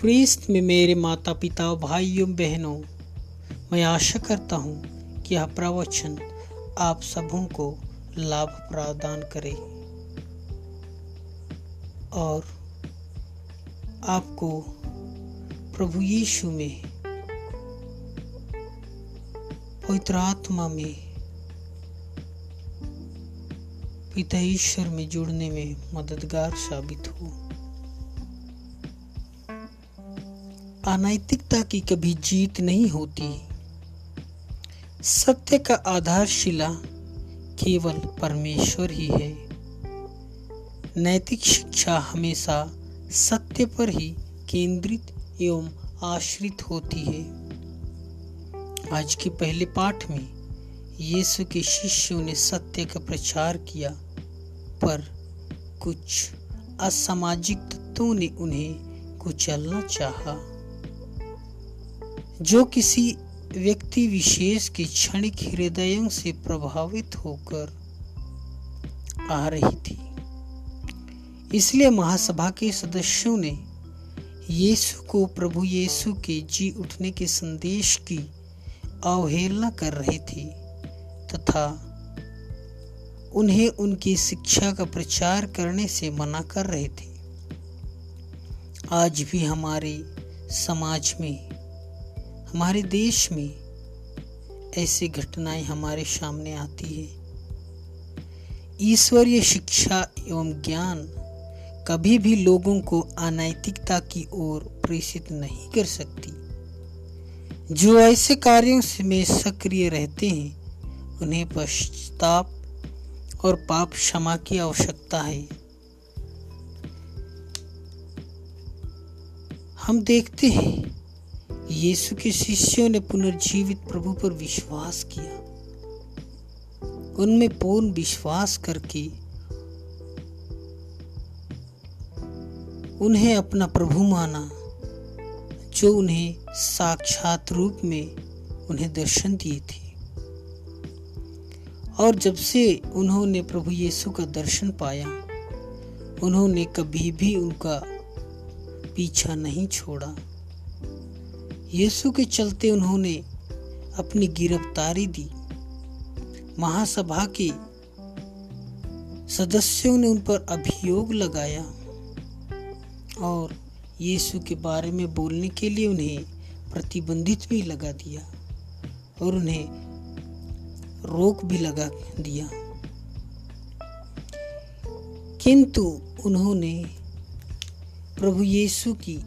ख्रीस्त में मेरे माता पिता भाइयों, बहनों, मैं आशा करता हूँ कि यह प्रवचन आप सबों को लाभ प्रदान करे और आपको प्रभु यीशु में, पवित्र आत्मा में, पिता ईश्वर में जुड़ने में मददगार साबित हो। अनैतिकता की कभी जीत नहीं होती। सत्य का आधारशिला केवल परमेश्वर ही है। नैतिक शिक्षा हमेशा सत्य पर ही केंद्रित एवं आश्रित होती है। आज के पहले पाठ में यीशु के शिष्यों ने सत्य का प्रचार किया, पर कुछ असामाजिक तत्वों ने उन्हें कुचलना चाहा। जो किसी व्यक्ति विशेष के क्षणिक हृदयों से प्रभावित होकर आ रही थी। इसलिए महासभा के सदस्यों ने यीशु को प्रभु यीशु के जी उठने के संदेश की अवहेलना कर रहे थे तथा उन्हें उनकी शिक्षा का प्रचार करने से मना कर रहे थे। आज भी हमारे समाज में हमारे देश में ऐसी घटनाएँ हमारे सामने आती है। ईश्वरीय शिक्षा एवं ज्ञान कभी भी लोगों को अनैतिकता की ओर प्रेषित नहीं कर सकती। जो ऐसे कार्यों में सक्रिय रहते हैं, उन्हें पश्चाताप और पाप क्षमा की आवश्यकता है। हम देखते हैं यीशु के शिष्यों ने पुनर्जीवित प्रभु पर विश्वास किया। उनमें पूर्ण विश्वास करके उन्हें अपना प्रभु माना, जो उन्हें साक्षात रूप में उन्हें दर्शन दिए थे। और जब से उन्होंने प्रभु यीशु का दर्शन पाया, उन्होंने कभी भी उनका पीछा नहीं छोड़ा। यीशु के चलते उन्होंने अपनी गिरफ्तारी दी। महासभा के सदस्यों ने उन पर अभियोग लगाया और यीशु के बारे में बोलने के लिए उन्हें प्रतिबंधित भी लगा दिया और उन्हें रोक भी लगा दिया। किंतु उन्होंने प्रभु यीशु की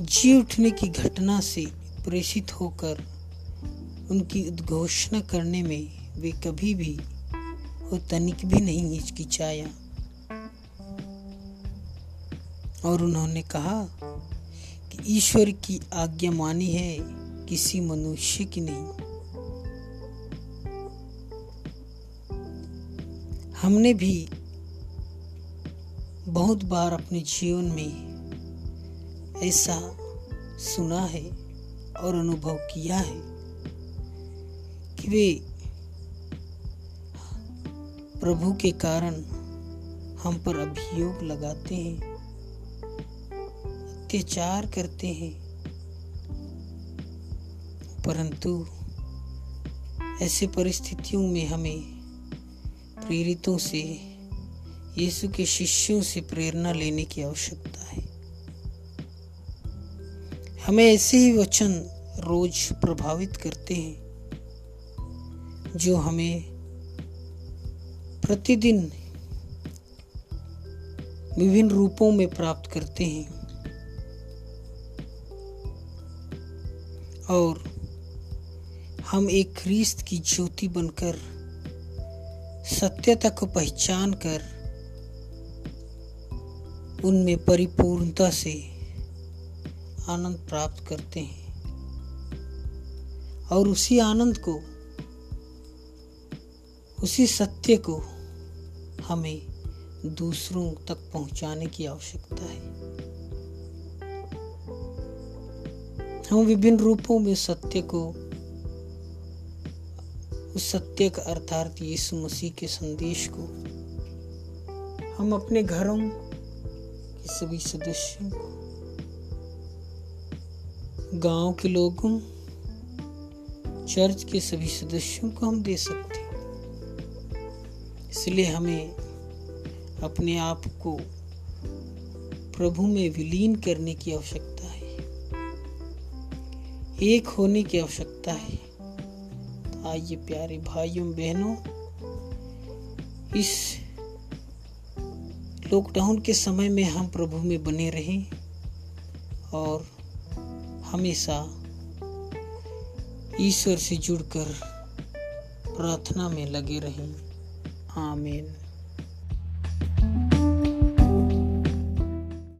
जी उठने की घटना से प्रेषित होकर उनकी उद्घोषणा करने में वे कभी भी वो तनिक भी नहीं हिचकिचाया। और उन्होंने कहा कि ईश्वर की आज्ञा मानी है, किसी मनुष्य की नहीं। हमने भी बहुत बार अपने जीवन में ऐसा सुना है और अनुभव किया है कि वे प्रभु के कारण हम पर अभियोग लगाते हैं, अत्याचार करते हैं। परंतु ऐसे परिस्थितियों में हमें प्रेरितों से, यीशु के शिष्यों से प्रेरणा लेने की आवश्यकता है। हमें ऐसे ही वचन रोज प्रभावित करते हैं, जो हमें प्रतिदिन विभिन्न रूपों में प्राप्त करते हैं। और हम एक ख्रीस्त की ज्योति बनकर सत्यता को पहचान कर, उनमें परिपूर्णता से आनंद प्राप्त करते हैं। और उसी आनंद को, उसी सत्य को हमें दूसरों तक पहुँचाने की आवश्यकता है। हम विभिन्न रूपों में सत्य को, उस सत्य का अर्थात यीशु मसीह के संदेश को, हम अपने घरों के सभी सदस्यों को गाँव के लोगों, चर्च के सभी सदस्यों को हम दे सकते इसलिए हमें अपने आप को प्रभु में विलीन करने की आवश्यकता है। एक होने की आवश्यकता है। आइए प्यारे भाइयों, बहनों, इस लॉकडाउन के समय में हम प्रभु में बने रहें और हमेशा ईश्वर से जुड़कर प्रार्थना में लगे रहें। आमीन।